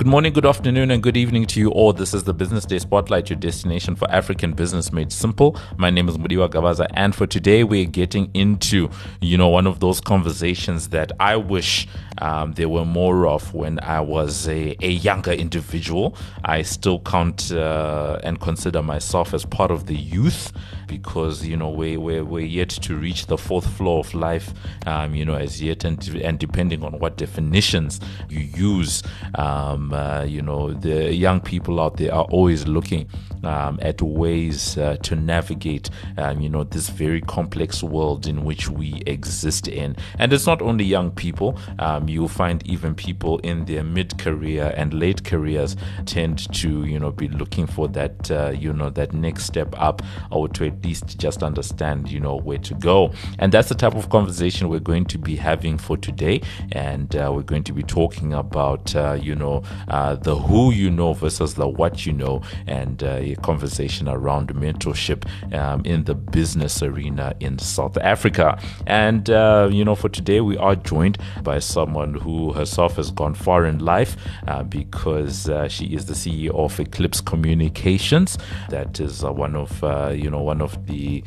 Good morning, good afternoon, and good evening to you all. This is the Business Day Spotlight, your destination for African business made simple. My name is Mudiwa Gavaza, and for today, we're getting into, you know, one of those conversations that I wish um, there were more of when I was a, a younger individual. I still count uh, and consider myself as part of the youth because, you know, we, we're, we're yet to reach the fourth floor of life, um, you know, as yet, and, and depending on what definitions you use. Um, uh, you know, the young people out there are always looking um, at ways uh, to navigate, um, you know, this very complex world in which we exist in. And it's not only young people. Um, you'll find even people in their mid-career and late careers tend to, you know, be looking for that, uh, you know, that next step up, or to at least just understand, you know, where to go. And that's the type of conversation we're going to be having for today. And uh, we're going to be talking about, uh, you know, uh, the who you know versus the what you know, and uh, conversation around mentorship um, in the business arena in South Africa. And, uh, you know, for today, we are joined by someone who herself has gone far in life uh, because uh, she is the CEO of Eclipse Communications. That is uh, one of, you know, one of the,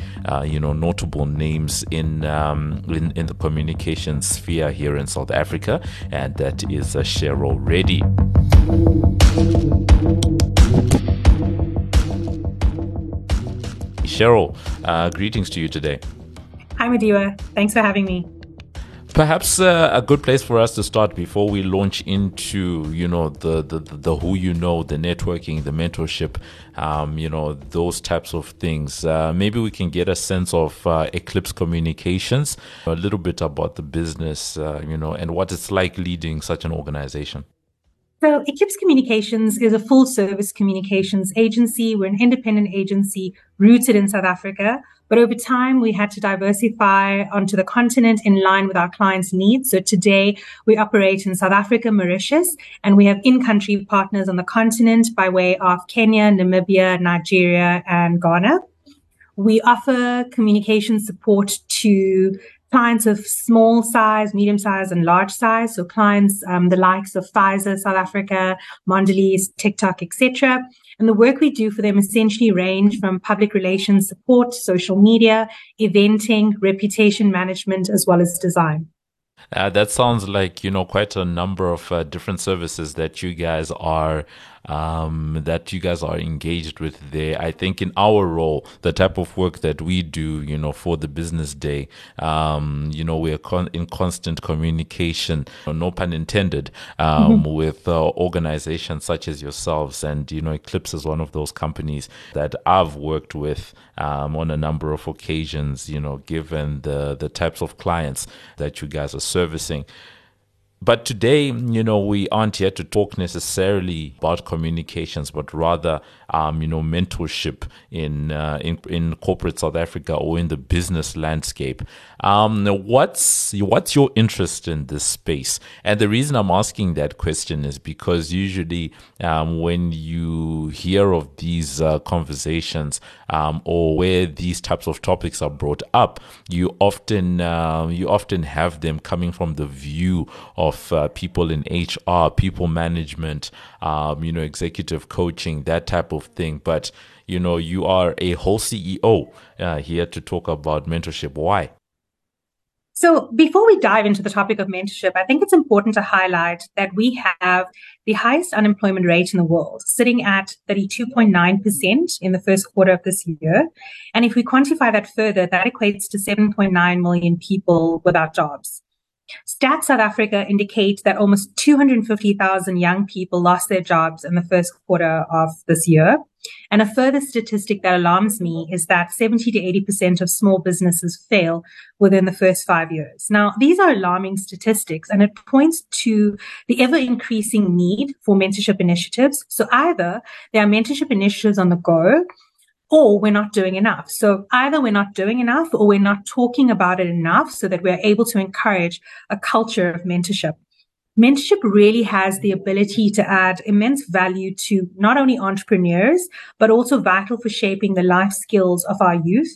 you know, notable names in, um, in, in the communication sphere here in South Africa, and that is Cheryl Reddy. Cheryl, uh, greetings to you today. Hi, Mudiwa. Thanks for having me. Perhaps uh, a good place for us to start before we launch into, you know, the the, the who you know, the networking, the mentorship, um, you know, those types of things. Uh, maybe we can get a sense of uh, Eclipse Communications, a little bit about the business, uh, you know, and what it's like leading such an organization. So, Eclipse Communications is a full service communications agency. We're an independent agency rooted in South Africa. But over time, we had to diversify onto the continent in line with our clients' needs. So today we operate in South Africa, Mauritius, and we have in-country partners on the continent by way of Kenya, Namibia, Nigeria, and Ghana. We offer communication support to clients of small size, medium size, and large size. So clients, um, the likes of Pfizer, South Africa, Mondelez, TikTok, etc. And the work we do for them essentially range from public relations support, social media, eventing, reputation management, as well as design. Uh, that sounds like you know quite a number of uh, different services that you guys are um, that you guys are engaged with there. I think in our role, the type of work that we do, you know, for the business day, um, you know, we're con- in constant communication, no pun intended, um, mm-hmm. with uh, organizations such as yourselves. And, you know, Eclipse is one of those companies that I've worked with um, on a number of occasions, you know, given the, the types of clients that you guys are servicing. But today, you know, we aren't here to talk necessarily about communications, but rather, um, you know, mentorship in, uh, in in corporate South Africa or in the business landscape. Um, what's what's your interest in this space? And the reason I'm asking that question is because usually, um, when you hear of these uh, conversations um, or where these types of topics are brought up, you often uh, you often have them coming from the view of of uh, people in HR, people management, um, you know, executive coaching, that type of thing. But, you know, you are a whole CEO uh, here to talk about mentorship. Why? So, before we dive into the topic of mentorship, I think it's important to highlight that we have the highest unemployment rate in the world, sitting at 32.9% in the first quarter of this year. And if we quantify that further, that equates to 7.9 million people without jobs. Stats South Africa indicate that almost 250,000 young people lost their jobs in the first quarter of this year. And a further statistic that alarms me is that 70 to 80% of small businesses fail within the first five years. Now, these are alarming statistics and it points to the ever increasing need for mentorship initiatives. So either there are mentorship initiatives on the go or we're not doing enough. So either we're not doing enough or we're not talking about it enough so that we're able to encourage a culture of mentorship. Mentorship really has the ability to add immense value to not only entrepreneurs, but also vital for shaping the life skills of our youth,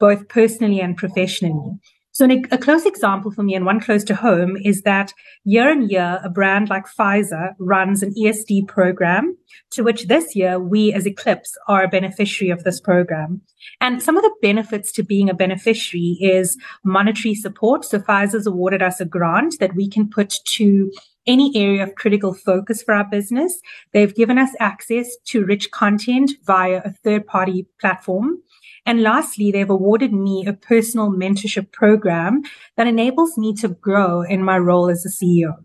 both personally and professionally. So, a close example for me, and one close to home, is that year on year, a brand like Pfizer runs an ESD program to which this year we as Eclipse are a beneficiary of this program. And some of the benefits to being a beneficiary is monetary support. So, Pfizer's awarded us a grant that we can put to any area of critical focus for our business. They've given us access to rich content via a third party platform. And lastly, they've awarded me a personal mentorship program that enables me to grow in my role as a CEO.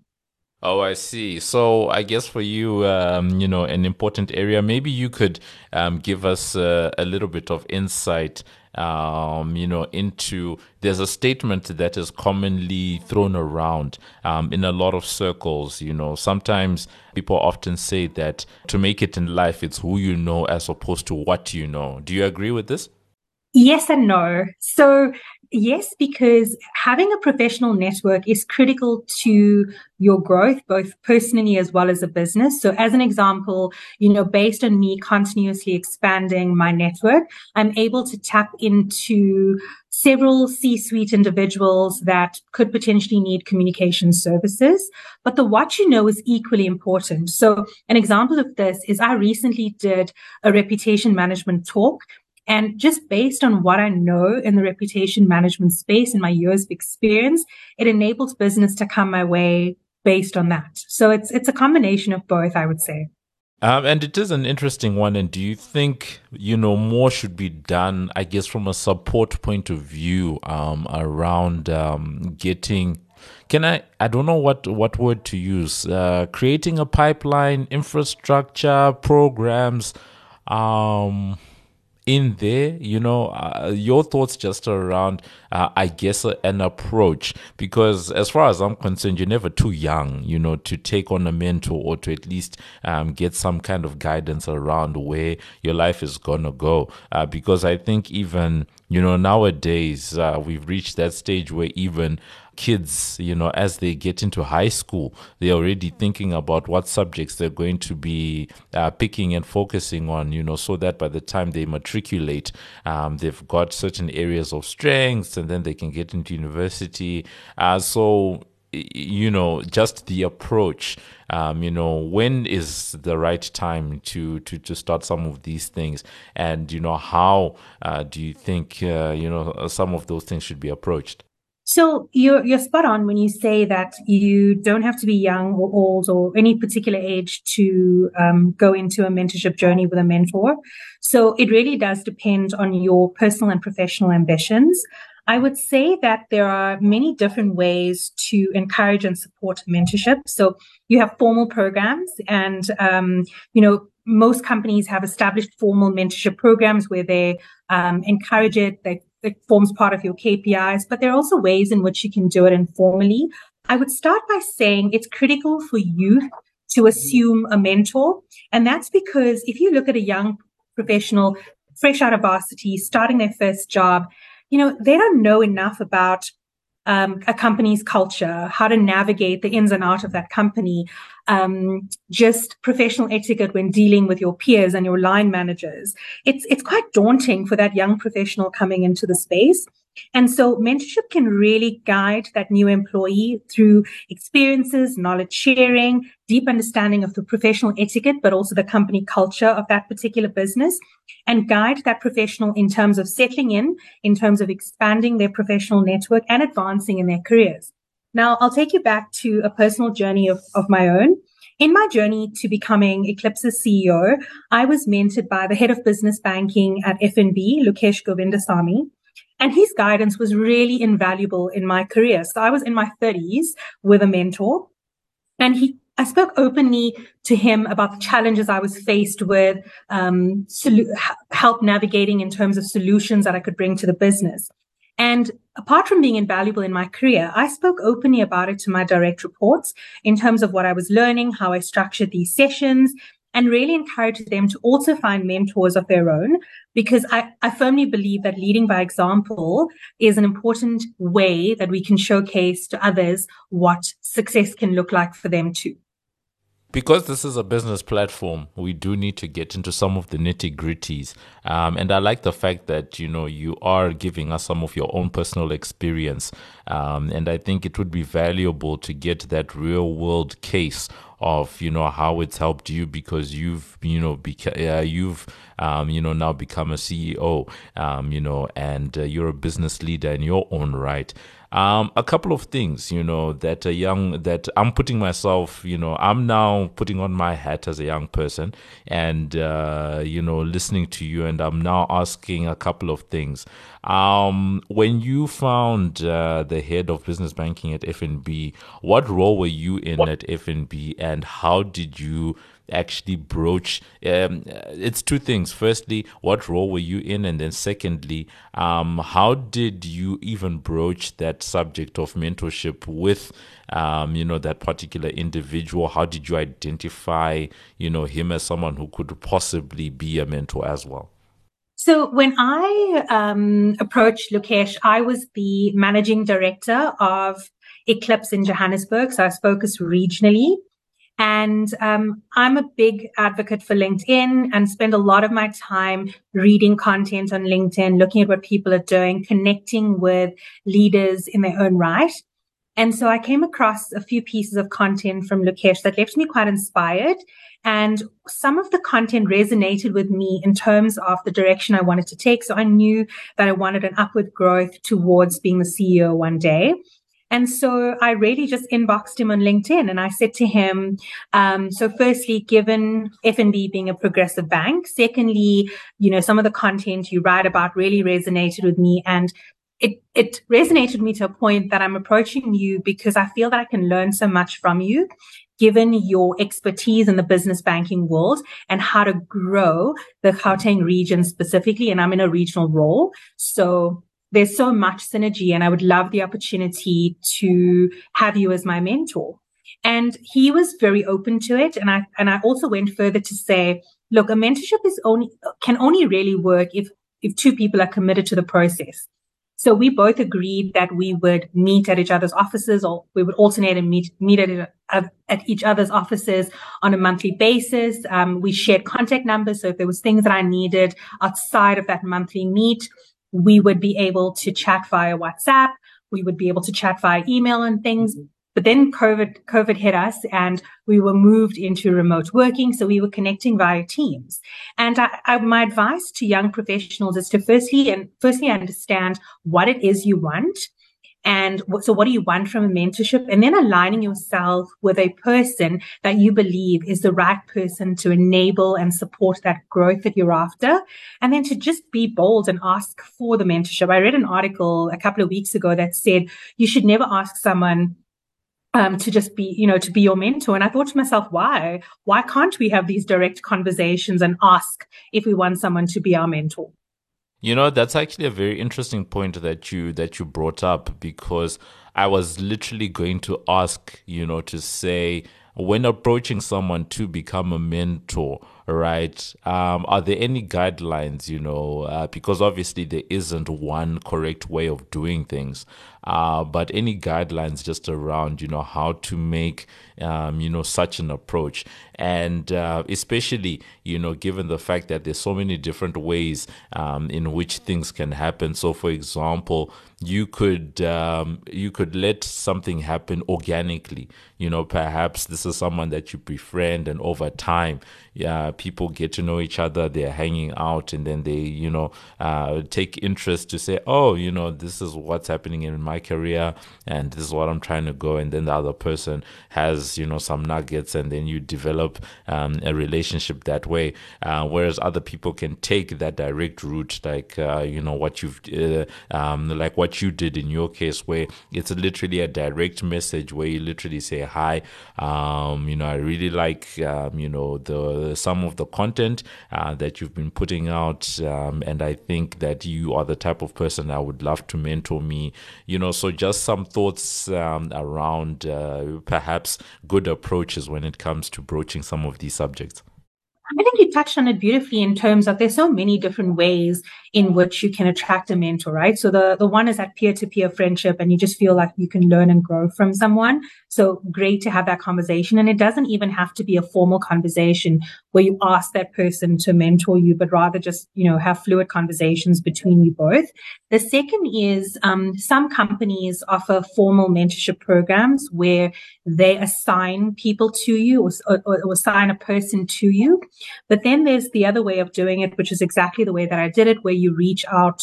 Oh, I see. So I guess for you, um, you know, an important area, maybe you could um, give us uh, a little bit of insight, um, you know, into there's a statement that is commonly thrown around um, in a lot of circles. You know, sometimes people often say that to make it in life, it's who you know as opposed to what you know. Do you agree with this? Yes and no. So, yes, because having a professional network is critical to your growth, both personally as well as a business. So, as an example, you know, based on me continuously expanding my network, I'm able to tap into several C suite individuals that could potentially need communication services. But the what you know is equally important. So, an example of this is I recently did a reputation management talk and just based on what I know in the reputation management space and my years of experience, it enables business to come my way based on that. So it's it's a combination of both, I would say. Um, and it is an interesting one. And do you think you know more should be done? I guess from a support point of view, um, around um, getting. Can I? I don't know what what word to use. Uh, creating a pipeline, infrastructure, programs. Um, in there you know uh, your thoughts just around uh, i guess uh, an approach. Because as far as i'm concerned you're never too young you know to take on a mentor or to at least um, get some kind of guidance around where your life is gonna go. Uh, because i think even you know nowadays uh, we've reached that stage where even kids, you know, as they get into high school, they're already thinking about what subjects they're going to be uh, picking and focusing on, you know, so that by the time they matriculate, um, they've got certain areas of strengths and then they can get into university. Uh, so, you know, just the approach. Um, you know, when is the right time to to to start some of these things, and you know, how uh, do you think uh, you know some of those things should be approached? So you're you're spot on when you say that you don't have to be young or old or any particular age to um, go into a mentorship journey with a mentor. So it really does depend on your personal and professional ambitions. I would say that there are many different ways to encourage and support mentorship. So you have formal programs, and um, you know most companies have established formal mentorship programs where they um, encourage it. They it forms part of your KPIs, but there are also ways in which you can do it informally. I would start by saying it's critical for youth to assume a mentor. And that's because if you look at a young professional fresh out of varsity, starting their first job, you know, they don't know enough about um, a company's culture, how to navigate the ins and outs of that company, um, just professional etiquette when dealing with your peers and your line managers. It's it's quite daunting for that young professional coming into the space. And so mentorship can really guide that new employee through experiences, knowledge sharing, deep understanding of the professional etiquette, but also the company culture of that particular business and guide that professional in terms of settling in, in terms of expanding their professional network and advancing in their careers. Now, I'll take you back to a personal journey of, of my own. In my journey to becoming Eclipse's CEO, I was mentored by the head of business banking at FNB, Lukesh Govindasamy. And his guidance was really invaluable in my career. So I was in my 30s with a mentor and he I spoke openly to him about the challenges I was faced with, um, solu- help navigating in terms of solutions that I could bring to the business. And apart from being invaluable in my career, I spoke openly about it to my direct reports in terms of what I was learning, how I structured these sessions, and really encourage them to also find mentors of their own because I, I firmly believe that leading by example is an important way that we can showcase to others what success can look like for them too. Because this is a business platform, we do need to get into some of the nitty gritties. Um, and I like the fact that, you know, you are giving us some of your own personal experience. Um, and I think it would be valuable to get that real world case of you know how it's helped you because you've you know beca- uh, you've um, you know now become a CEO um, you know and uh, you're a business leader in your own right um, a couple of things, you know, that a young that I'm putting myself, you know, I'm now putting on my hat as a young person, and uh, you know, listening to you, and I'm now asking a couple of things. Um, when you found uh, the head of business banking at FNB, what role were you in at FNB, and how did you actually broach um, it's two things firstly what role were you in and then secondly um, how did you even broach that subject of mentorship with um, you know that particular individual how did you identify you know him as someone who could possibly be a mentor as well so when I um, approached Lukesh, I was the managing director of Eclipse in Johannesburg. So I was focused regionally. And um, I'm a big advocate for LinkedIn and spend a lot of my time reading content on LinkedIn, looking at what people are doing, connecting with leaders in their own right. And so I came across a few pieces of content from Lukesh that left me quite inspired. And some of the content resonated with me in terms of the direction I wanted to take. So I knew that I wanted an upward growth towards being the CEO one day. And so I really just inboxed him on LinkedIn and I said to him, um, so firstly, given FNB being a progressive bank, secondly, you know, some of the content you write about really resonated with me and it, it resonated me to a point that I'm approaching you because I feel that I can learn so much from you given your expertise in the business banking world and how to grow the Gauteng region specifically. And I'm in a regional role. So there's so much synergy and I would love the opportunity to have you as my mentor. And he was very open to it. And I, and I also went further to say, look, a mentorship is only, can only really work if, if two people are committed to the process. So we both agreed that we would meet at each other's offices or we would alternate and meet, meet at, at each other's offices on a monthly basis. Um, we shared contact numbers. So if there was things that I needed outside of that monthly meet, we would be able to chat via WhatsApp. We would be able to chat via email and things. Mm-hmm. But then COVID, COVID hit us and we were moved into remote working. So we were connecting via Teams. And I, I, my advice to young professionals is to firstly and firstly understand what it is you want and so what do you want from a mentorship? And then aligning yourself with a person that you believe is the right person to enable and support that growth that you're after. And then to just be bold and ask for the mentorship. I read an article a couple of weeks ago that said you should never ask someone um, to just be, you know, to be your mentor. And I thought to myself, why? Why can't we have these direct conversations and ask if we want someone to be our mentor? You know, that's actually a very interesting point that you that you brought up because I was literally going to ask, you know, to say when approaching someone to become a mentor, right? Um, are there any guidelines, you know, uh, because obviously there isn't one correct way of doing things, uh, but any guidelines just around, you know, how to make, um, you know, such an approach. And uh, especially, you know, given the fact that there's so many different ways um, in which things can happen. So, for example, you could um, you could let something happen organically. You know, perhaps this is someone that you befriend, and over time, yeah, people get to know each other. They're hanging out, and then they, you know, uh, take interest to say, oh, you know, this is what's happening in my career, and this is what I'm trying to go. And then the other person has, you know, some nuggets, and then you develop um, a relationship that way. Uh, whereas other people can take that direct route, like uh, you know what you've, uh, um, like what you did in your case, where it's literally a direct message where you literally say, hi, um, you know, I really like, um, you know, the some of the content uh, that you've been putting out, um, and I think that you are the type of person I would love to mentor me. You know, so just some thoughts um, around uh, perhaps good approaches when it comes to broaching some of these subjects. I think you touched on it beautifully in terms of there's so many different ways in which you can attract a mentor, right? So the, the one is that peer to peer friendship and you just feel like you can learn and grow from someone. So great to have that conversation. And it doesn't even have to be a formal conversation where you ask that person to mentor you, but rather just, you know, have fluid conversations between you both. The second is um, some companies offer formal mentorship programs where they assign people to you or, or, or assign a person to you. But then there's the other way of doing it, which is exactly the way that I did it, where you reach out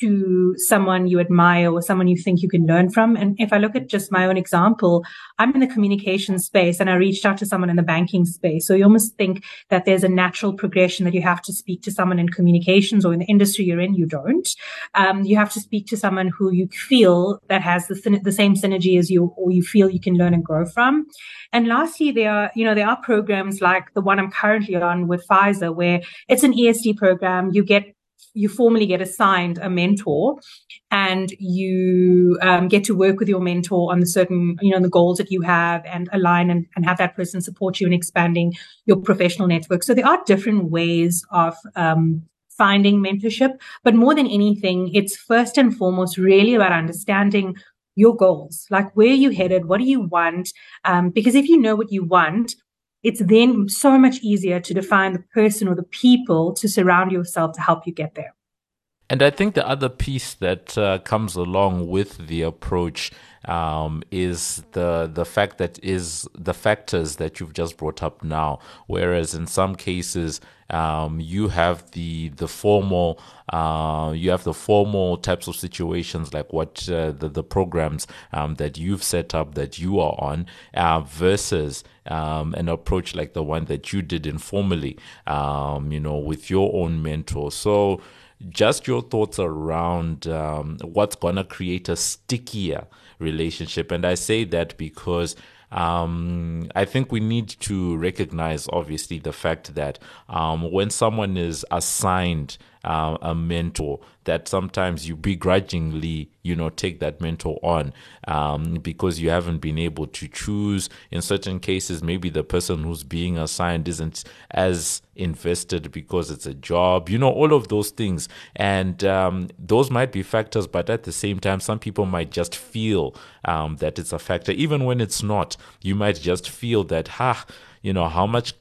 to someone you admire or someone you think you can learn from. And if I look at just my own example, I'm in the communication space and I reached out to someone in the banking space. So you almost think that there's a natural progression that you have to speak to someone in communications or in the industry you're in. You don't. Um, you have to speak to someone who you feel that has the, the same synergy as you or you feel you can learn and grow from. And lastly, there are, you know, there are programs like the one I'm currently on with Pfizer where it's an ESD program. You get you formally get assigned a mentor and you um, get to work with your mentor on the certain, you know, the goals that you have and align and, and have that person support you in expanding your professional network. So there are different ways of um, finding mentorship, but more than anything, it's first and foremost really about understanding your goals, like where you headed, what do you want? Um, because if you know what you want, it's then so much easier to define the person or the people to surround yourself to help you get there. And I think the other piece that uh, comes along with the approach um, is the the fact that is the factors that you've just brought up now. Whereas in some cases, um, you have the the formal uh, you have the formal types of situations like what uh, the the programs um, that you've set up that you are on uh, versus um, an approach like the one that you did informally, um, you know, with your own mentor. So just your thoughts around um, what's going to create a stickier relationship. And I say that because um, I think we need to recognize, obviously, the fact that um, when someone is assigned uh, a mentor, that sometimes you begrudgingly, you know, take that mentor on um, because you haven't been able to choose. In certain cases, maybe the person who's being assigned isn't as invested because it's a job, you know, all of those things. And um, those might be factors, but at the same time, some people might just feel um, that it's a factor, even when it's not. You might just feel that, ha, you know, how much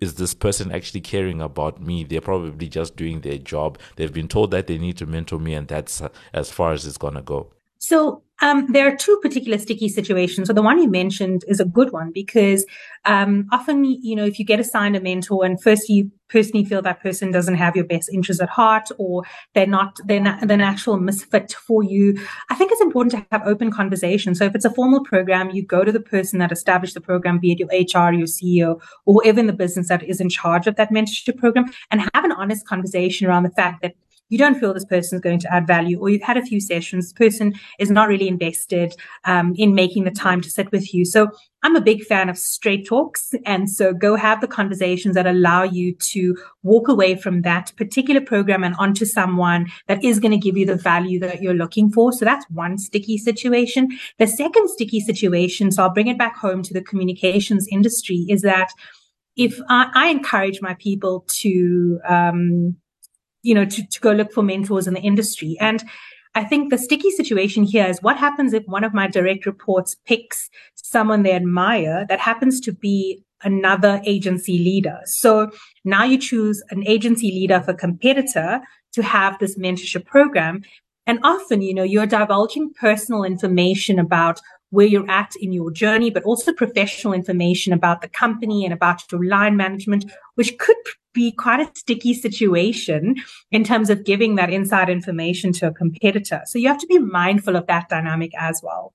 is this person actually caring about me? They're probably just doing their job. They've been told that they need to mentor me, and that's uh, as far as it's going to go. So um, there are two particular sticky situations. So the one you mentioned is a good one because um, often, you know, if you get assigned a mentor and first you personally feel that person doesn't have your best interests at heart or they're not, they're not, they're an actual misfit for you, I think it's important to have open conversations. So if it's a formal program, you go to the person that established the program, be it your HR, your CEO, or in the business that is in charge of that mentorship program and have an honest conversation around the fact that you don't feel this person is going to add value, or you've had a few sessions, this person is not really invested um, in making the time to sit with you. So I'm a big fan of straight talks. And so go have the conversations that allow you to walk away from that particular program and onto someone that is going to give you the value that you're looking for. So that's one sticky situation. The second sticky situation, so I'll bring it back home to the communications industry, is that if I, I encourage my people to um, you know, to, to go look for mentors in the industry. And I think the sticky situation here is what happens if one of my direct reports picks someone they admire that happens to be another agency leader. So now you choose an agency leader for competitor to have this mentorship program. And often, you know, you're divulging personal information about where you're at in your journey, but also professional information about the company and about your line management, which could be quite a sticky situation in terms of giving that inside information to a competitor. So you have to be mindful of that dynamic as well.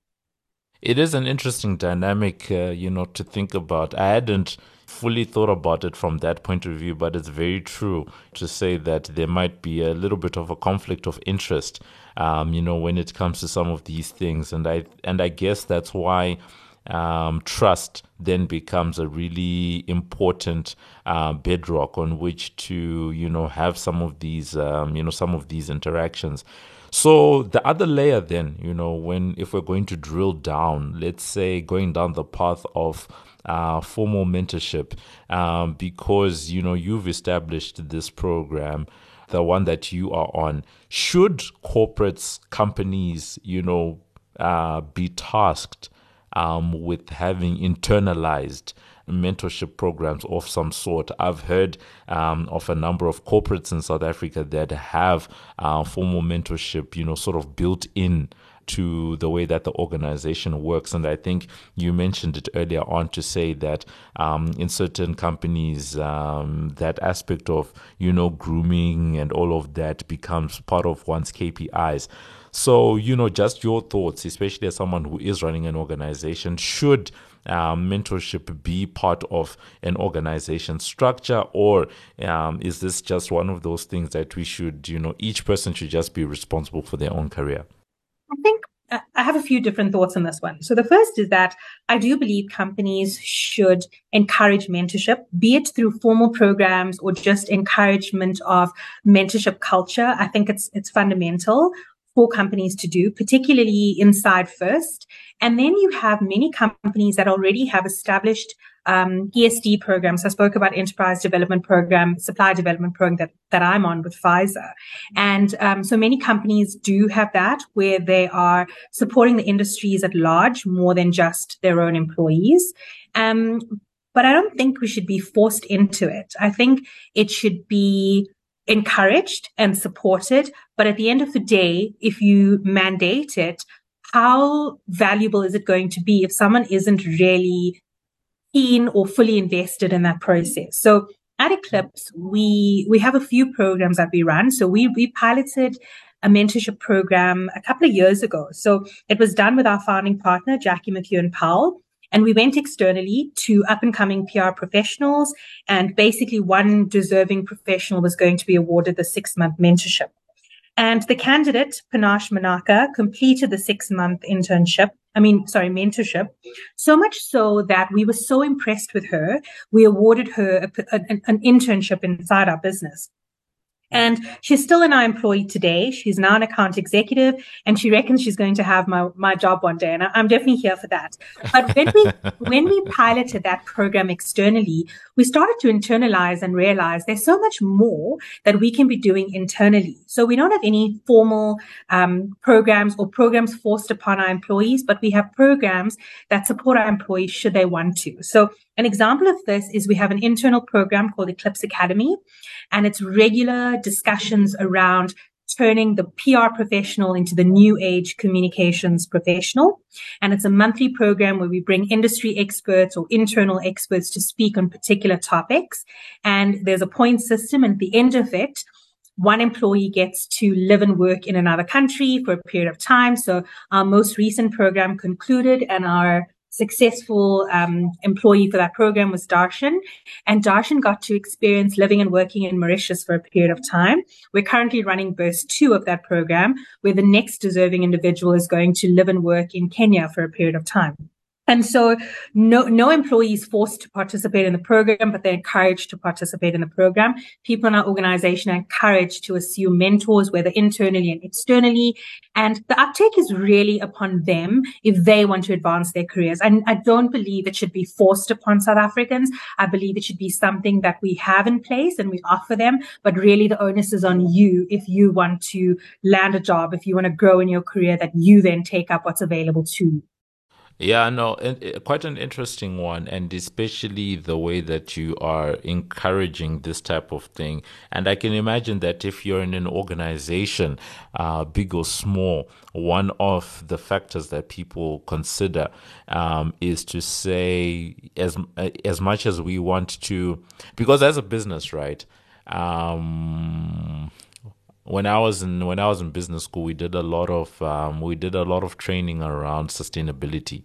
It is an interesting dynamic, uh, you know, to think about. I hadn't fully thought about it from that point of view, but it's very true to say that there might be a little bit of a conflict of interest, um, you know, when it comes to some of these things, and I and I guess that's why um, trust then becomes a really important uh, bedrock on which to you know have some of these um, you know some of these interactions. So the other layer then, you know, when if we're going to drill down, let's say going down the path of uh, formal mentorship um, because you know you've established this program the one that you are on should corporates companies you know uh, be tasked um, with having internalized mentorship programs of some sort. I've heard um, of a number of corporates in South Africa that have uh, formal mentorship, you know, sort of built in to the way that the organization works. And I think you mentioned it earlier on to say that um, in certain companies, um, that aspect of, you know, grooming and all of that becomes part of one's KPIs. So, you know, just your thoughts, especially as someone who is running an organization, should um, mentorship be part of an organization structure, or um, is this just one of those things that we should, you know, each person should just be responsible for their own career? I have a few different thoughts on this one. So the first is that I do believe companies should encourage mentorship, be it through formal programs or just encouragement of mentorship culture. I think it's it's fundamental for companies to do, particularly inside first. And then you have many companies that already have established um, ESD programs. I spoke about enterprise development program, supply development program that, that I'm on with Pfizer. And um, so many companies do have that where they are supporting the industries at large more than just their own employees. Um, but I don't think we should be forced into it. I think it should be encouraged and supported. But at the end of the day, if you mandate it, how valuable is it going to be if someone isn't really keen or fully invested in that process? So at Eclipse, we we have a few programs that we run. So we we piloted a mentorship program a couple of years ago. So it was done with our founding partner, Jackie McEwen Powell. And we went externally to up and coming PR professionals. And basically, one deserving professional was going to be awarded the six month mentorship. And the candidate, Panache Manaka, completed the six month internship. I mean, sorry, mentorship. So much so that we were so impressed with her, we awarded her a, a, an internship inside our business. And she's still an employee today. She's now an account executive and she reckons she's going to have my, my job one day. And I, am definitely here for that. But when we, when we piloted that program externally, we started to internalize and realize there's so much more that we can be doing internally. So we don't have any formal um, programs or programs forced upon our employees, but we have programs that support our employees should they want to. So an example of this is we have an internal program called Eclipse Academy, and it's regular discussions around turning the PR professional into the new age communications professional. And it's a monthly program where we bring industry experts or internal experts to speak on particular topics. And there's a point system. And at the end of it, one employee gets to live and work in another country for a period of time. So our most recent program concluded and our successful um, employee for that program was Darshan. And Darshan got to experience living and working in Mauritius for a period of time. We're currently running burst two of that program, where the next deserving individual is going to live and work in Kenya for a period of time. And so no, no employee is forced to participate in the program, but they're encouraged to participate in the program. People in our organization are encouraged to assume mentors, whether internally and externally. And the uptake is really upon them if they want to advance their careers. And I don't believe it should be forced upon South Africans. I believe it should be something that we have in place and we offer them, but really the onus is on you if you want to land a job, if you want to grow in your career, that you then take up what's available to you. Yeah, no, quite an interesting one, and especially the way that you are encouraging this type of thing. And I can imagine that if you're in an organization, uh, big or small, one of the factors that people consider um, is to say, as as much as we want to, because as a business, right? Um, when I was in when I was in business school, we did a lot of um, we did a lot of training around sustainability.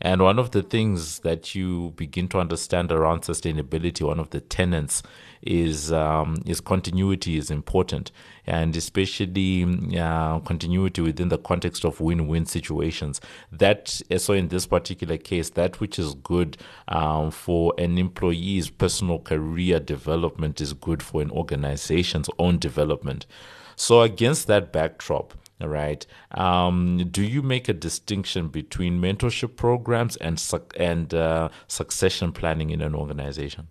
And one of the things that you begin to understand around sustainability, one of the tenets is um, is continuity is important, and especially uh, continuity within the context of win-win situations. That so in this particular case, that which is good um, for an employee's personal career development is good for an organization's own development. So, against that backdrop, right? Um, do you make a distinction between mentorship programs and and uh, succession planning in an organization?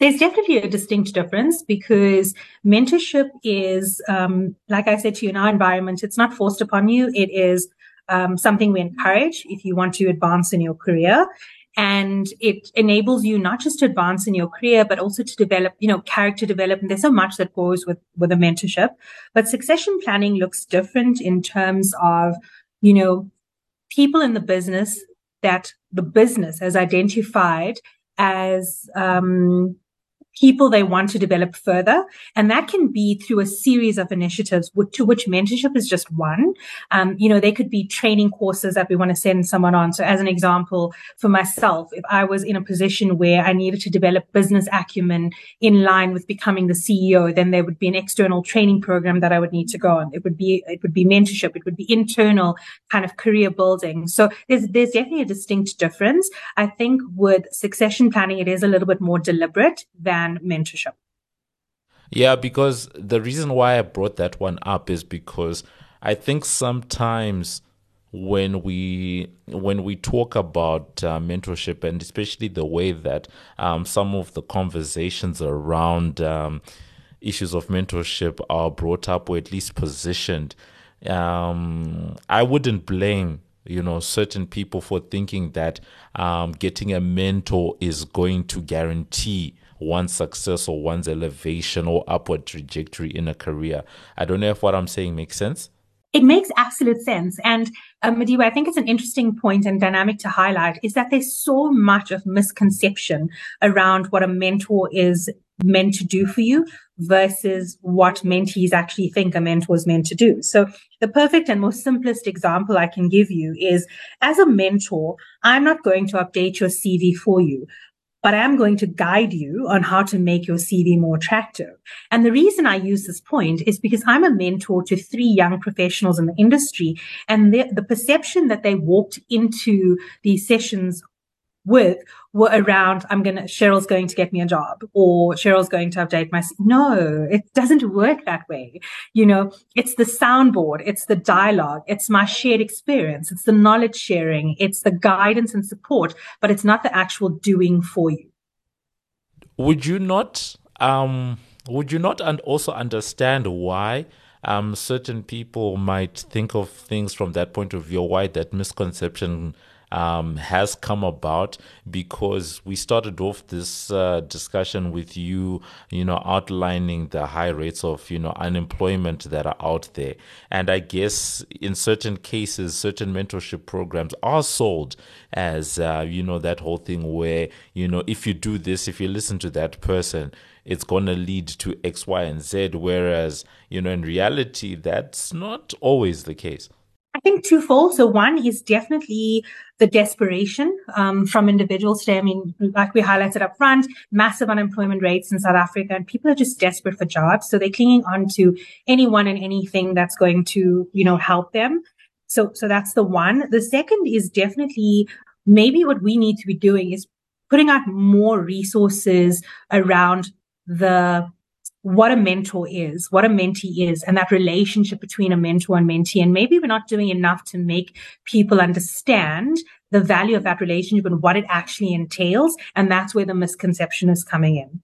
There's definitely a distinct difference because mentorship is, um, like I said to you, in our environment, it's not forced upon you. It is um, something we encourage if you want to advance in your career and it enables you not just to advance in your career but also to develop you know character development. There's so much that goes with with a mentorship but succession planning looks different in terms of you know people in the business that the business has identified as um, people they want to develop further. And that can be through a series of initiatives to which mentorship is just one. Um, you know, they could be training courses that we want to send someone on. So as an example, for myself, if I was in a position where I needed to develop business acumen in line with becoming the CEO, then there would be an external training program that I would need to go on. It would be, it would be mentorship. It would be internal kind of career building. So there's, there's definitely a distinct difference. I think with succession planning, it is a little bit more deliberate than and mentorship. Yeah, because the reason why I brought that one up is because I think sometimes when we when we talk about uh, mentorship and especially the way that um, some of the conversations around um, issues of mentorship are brought up or at least positioned, um, I wouldn't blame you know certain people for thinking that um, getting a mentor is going to guarantee one's success or one's elevation or upward trajectory in a career. I don't know if what I'm saying makes sense. It makes absolute sense. And um, Mudiwa, I think it's an interesting point and dynamic to highlight is that there's so much of misconception around what a mentor is meant to do for you versus what mentees actually think a mentor is meant to do. So the perfect and most simplest example I can give you is as a mentor, I'm not going to update your CV for you but I am going to guide you on how to make your CV more attractive. And the reason I use this point is because I'm a mentor to three young professionals in the industry and the, the perception that they walked into these sessions with were around i'm gonna cheryl's going to get me a job or cheryl's going to update my no it doesn't work that way. You know it's the soundboard it's the dialogue it's my shared experience it's the knowledge sharing it's the guidance and support but it's not the actual doing for you. Would you not um would you not and also understand why um, certain people might think of things from that point of view, why that misconception um, has come about because we started off this uh, discussion with you, you know, outlining the high rates of, you know, unemployment that are out there. And I guess in certain cases, certain mentorship programs are sold as, uh, you know, that whole thing where, you know, if you do this, if you listen to that person, it's going to lead to X, Y, and Z. Whereas, you know, in reality, that's not always the case. I think twofold. So one is definitely the desperation um, from individuals today. I mean, like we highlighted up front, massive unemployment rates in South Africa, and people are just desperate for jobs. So they're clinging on to anyone and anything that's going to, you know, help them. So, so that's the one. The second is definitely maybe what we need to be doing is putting out more resources around the what a mentor is, what a mentee is, and that relationship between a mentor and mentee. And maybe we're not doing enough to make people understand the value of that relationship and what it actually entails. And that's where the misconception is coming in.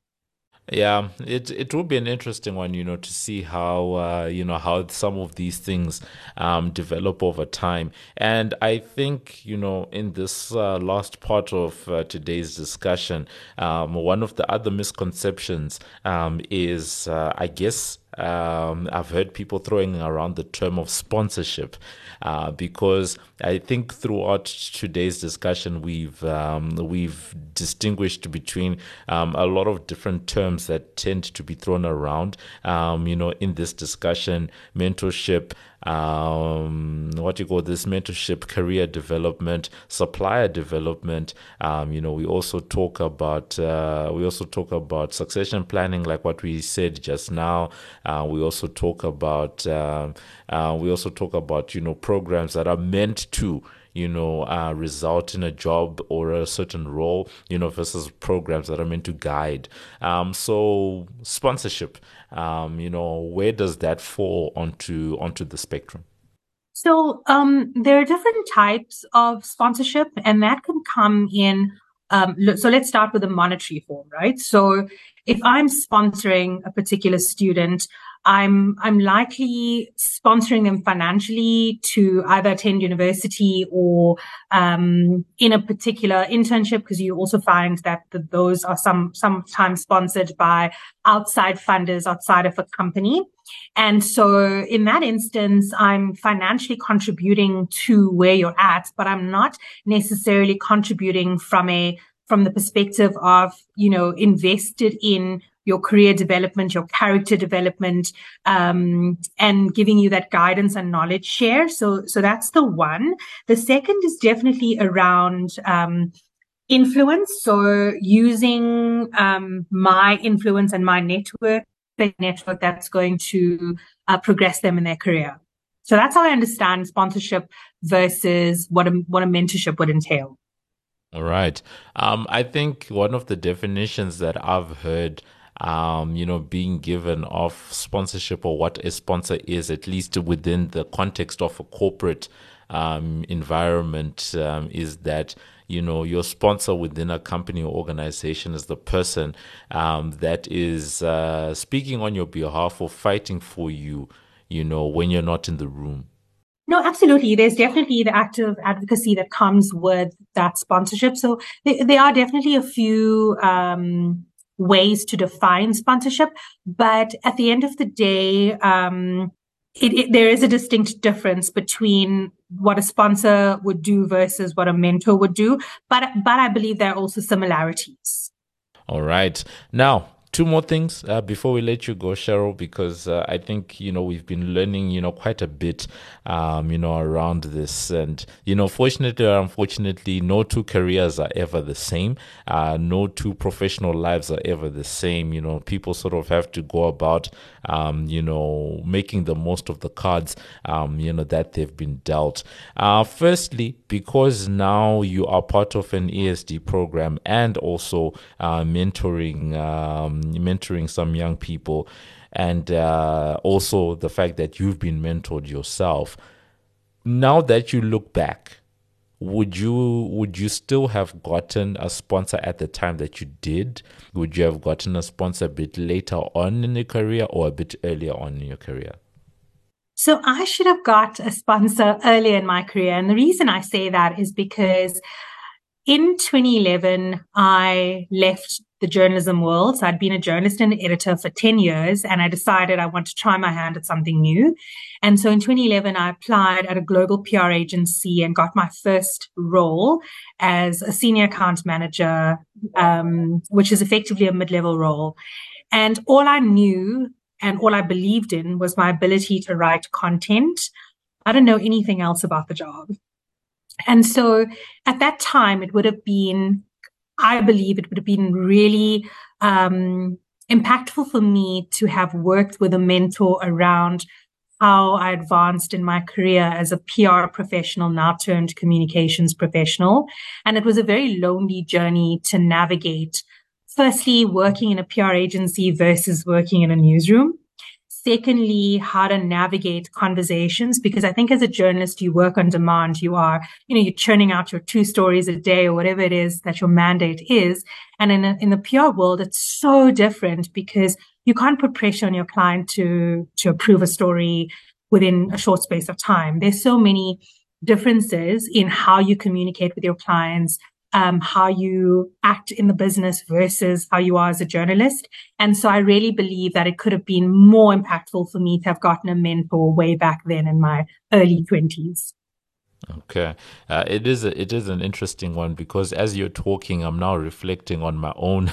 Yeah, it it will be an interesting one, you know, to see how uh, you know how some of these things um, develop over time. And I think you know in this uh, last part of uh, today's discussion, um, one of the other misconceptions um, is, uh, I guess, um, I've heard people throwing around the term of sponsorship uh, because I think throughout today's discussion we've um, we've distinguished between um, a lot of different terms that tend to be thrown around. Um, you know, in this discussion, mentorship um, what you call this mentorship, career development, supplier development. Um, you know, we also talk about uh, we also talk about succession planning, like what we said just now. Uh, we also talk about uh, uh we also talk about you know programs that are meant to you know, uh, result in a job or a certain role, you know, versus programs that are meant to guide. Um, so sponsorship, um, you know, where does that fall onto onto the spectrum? So um, there are different types of sponsorship, and that can come in. Um, so let's start with the monetary form, right? So if I'm sponsoring a particular student, I'm I'm likely sponsoring them financially to either attend university or um, in a particular internship because you also find that the, those are some sometimes sponsored by outside funders outside of a company. And so in that instance, I'm financially contributing to where you're at, but I'm not necessarily contributing from a from the perspective of, you know, invested in your career development, your character development, um, and giving you that guidance and knowledge share. So, so that's the one. The second is definitely around, um, influence. So using, um, my influence and my network, the network that's going to uh, progress them in their career. So that's how I understand sponsorship versus what a, what a mentorship would entail. All right. Um, I think one of the definitions that I've heard um, you know, being given of sponsorship or what a sponsor is, at least within the context of a corporate um, environment, um, is that you know your sponsor within a company or organization is the person um, that is uh, speaking on your behalf or fighting for you. You know, when you're not in the room. No, absolutely. There's definitely the active advocacy that comes with that sponsorship. So there, are definitely a few um, ways to define sponsorship. But at the end of the day, um, it, it, there is a distinct difference between what a sponsor would do versus what a mentor would do. But, but I believe there are also similarities. All right. Now, two more things uh, before we let you go, Cheryl, because uh, I think you know we've been learning you know quite a bit, um, you know, around this, and you know, fortunately or unfortunately, no two careers are ever the same. Uh, no two professional lives are ever the same. You know, people sort of have to go about, um, you know, making the most of the cards, um, you know, that they've been dealt. Uh, firstly, because now you are part of an ESD program and also uh, mentoring. Mentoring some young people, and uh, also the fact that you've been mentored yourself. Now that you look back, would you would you still have gotten a sponsor at the time that you did? Would you have gotten a sponsor a bit later on in your career or a bit earlier on in your career? So I should have got a sponsor earlier in my career. And the reason I say that is because in 2011, I left the journalism world. So I'd been a journalist and an editor for 10 years and I decided I want to try my hand at something new. And so in 2011, I applied at a global PR agency and got my first role as a senior account manager, um, which is effectively a mid-level role. And all I knew and all I believed in was my ability to write content. I didn't know anything else about the job. And so at that time, it would have been, I believe it would have been really um, impactful for me to have worked with a mentor around how I advanced in my career as a PR professional, now turned communications professional. And it was a very lonely journey to navigate. Firstly, working in a PR agency versus working in a newsroom. Secondly, how to navigate conversations, because I think as a journalist, you work on demand. You are, you know, you're churning out your two stories a day or whatever it is that your mandate is. And in, a, in the PR world, it's so different because you can't put pressure on your client to, to approve a story within a short space of time. There's so many differences in how you communicate with your clients, um, how you act in the business versus how you are as a journalist. And so I really believe that it could have been more impactful for me to have gotten a mentor way back then in my early 20s. Okay, uh, it is a, it is an interesting one because as you're talking, I'm now reflecting on my own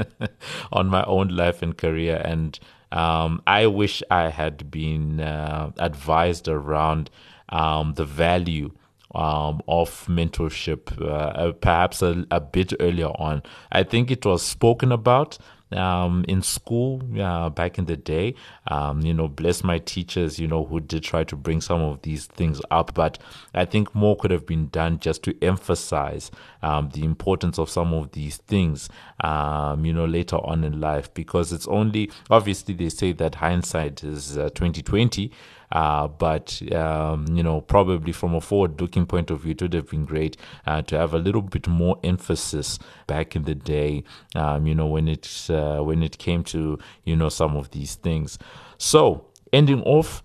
on my own life and career, and um, I wish I had been uh, advised around um, the value um, of mentorship, uh, perhaps a, a, bit earlier on. I think it was spoken about um, in school uh, back in the day. Um, you know, bless my teachers, you know, who did try to bring some of these things up. But I think more could have been done just to emphasize um, the importance of some of these things, um, you know, later on in life, because it's only obviously they say that hindsight is uh, 2020. Uh, but, um, you know, probably from a forward looking point of view, it would have been great uh, to have a little bit more emphasis back in the day, um, you know, when it, uh, when it came to, you know, some of these things. So, ending off,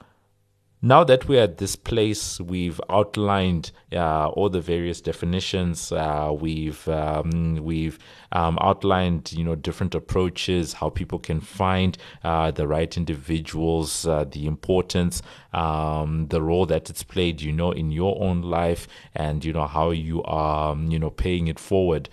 now that we're at this place, we've outlined uh, all the various definitions. Uh, we've um, we've um, outlined you know different approaches, how people can find uh, the right individuals, uh, the importance, um, the role that it's played, you know, in your own life, and you know how you are um, you know paying it forward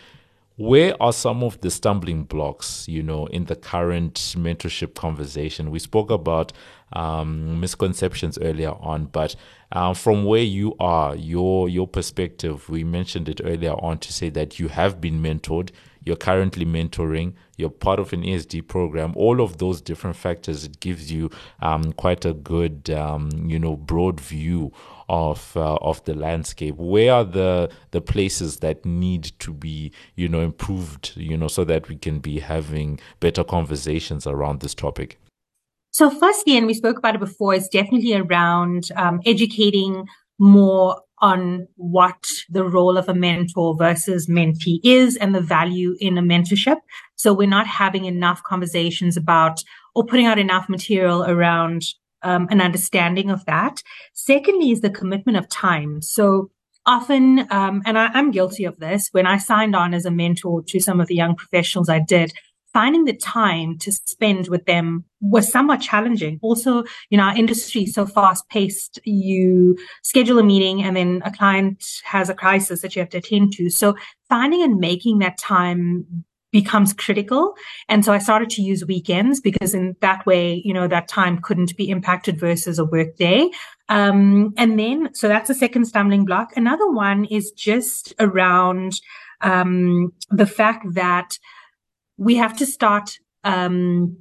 where are some of the stumbling blocks you know in the current mentorship conversation? We spoke about um, misconceptions earlier on but uh, from where you are your your perspective we mentioned it earlier on to say that you have been mentored you're currently mentoring you're part of an esd program. All of those different factors it gives you um, quite a good um, you know broad view of uh, of the landscape? Where are the the places that need to be you know improved you know so that we can be having better conversations around this topic? So firstly and we spoke about it before. Is definitely around um, educating more on what the role of a mentor versus mentee is and the value in a mentorship. So we're not having enough conversations about or putting out enough material around um, an understanding of that. Secondly, is the commitment of time. So often, um, and I, I'm guilty of this, when I signed on as a mentor to some of the young professionals I did, finding the time to spend with them was somewhat challenging. Also, you know, our industry is so fast paced. You schedule a meeting and then a client has a crisis that you have to attend to. So finding and making that time becomes critical. And so I started to use weekends because in that way, you know, that time couldn't be impacted versus a work day. Um, and then, so that's a second stumbling block. Another one is just around, um, the fact that we have to start, um,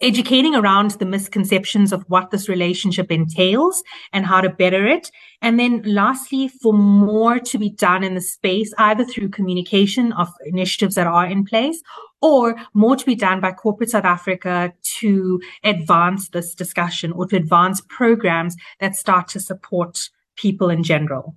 educating around the misconceptions of what this relationship entails and how to better it. And then lastly, for more to be done in the space, either through communication of initiatives that are in place or more to be done by corporate South Africa to advance this discussion or to advance programs that start to support people in general.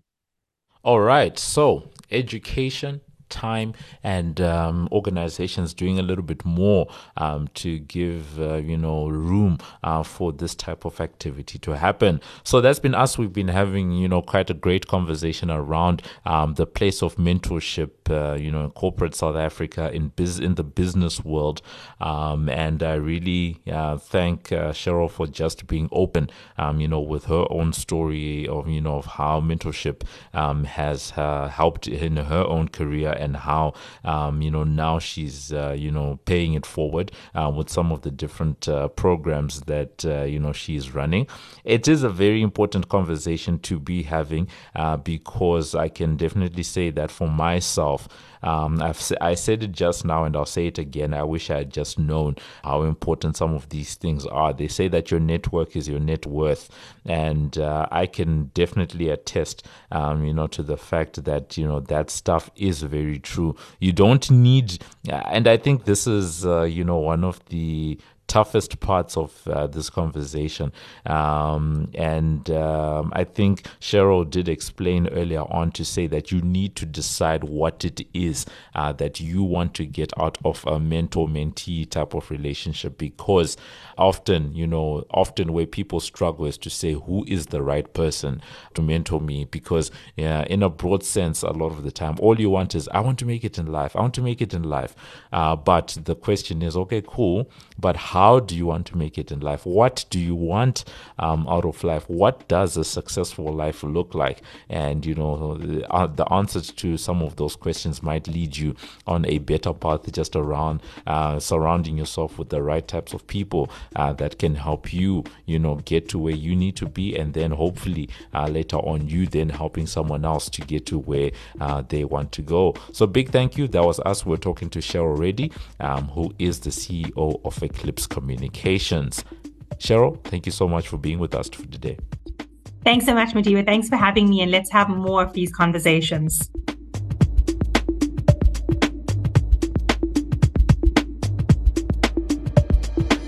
All right. So education time and um, organizations doing a little bit more um, to give uh, you know room uh, for this type of activity to happen. So that's been us. We've been having you know quite a great conversation around um, the place of mentorship, uh, you know, in corporate South Africa in biz in the business world, um, and I really uh, thank uh, Cheryl for just being open, um, you know, with her own story of you know of how mentorship um, has uh, helped in her own career and how um, you know now she's uh, you know paying it forward uh, with some of the different uh, programs that uh, you know she's running. It is a very important conversation to be having uh, because I can definitely say that for myself. Um, I've I said it just now, and I'll say it again. I wish I had just known how important some of these things are. They say that your network is your net worth, and uh, I can definitely attest, um, you know, to the fact that you know that stuff is very true. You don't need, and I think this is, uh, you know, one of the toughest parts of uh, this conversation. Um, and um, I think Cheryl did explain earlier on to say that you need to decide what it is uh, that you want to get out of a mentor mentee type of relationship because often, you know, often where people struggle is to say who is the right person to mentor me because, yeah, in a broad sense, a lot of the time, all you want is, I want to make it in life. I want to make it in life. Uh, but the question is, okay, cool, but how do you want to make it in life? What do you want um, out of life? What does a successful life look like? And, you know, the, uh, the answers to some of those questions might lead you on a better path just around uh, surrounding yourself with the right types of people uh, that can help you, you know, get to where you need to be. And then hopefully uh, later on, you then helping someone else to get to where uh, they want to go. So big thank you. That was us. We're talking to Cheryl Reddy, um, who is the CEO of Eclipse Communications. Cheryl, thank you so much for being with us for today. Thanks so much, Mudiwa. Thanks for having me, and let's have more of these conversations.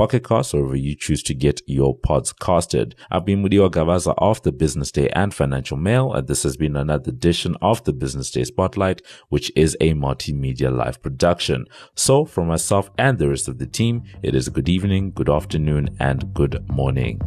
Pocket Casts, or wherever you choose to get your pods casted. I've been Mudiwa Gavaza of the Business Day and Financial Mail, and this has been another edition of the Business Day Spotlight, which is a multimedia live production. So from myself and the rest of the team, it is good evening, good afternoon, and good morning.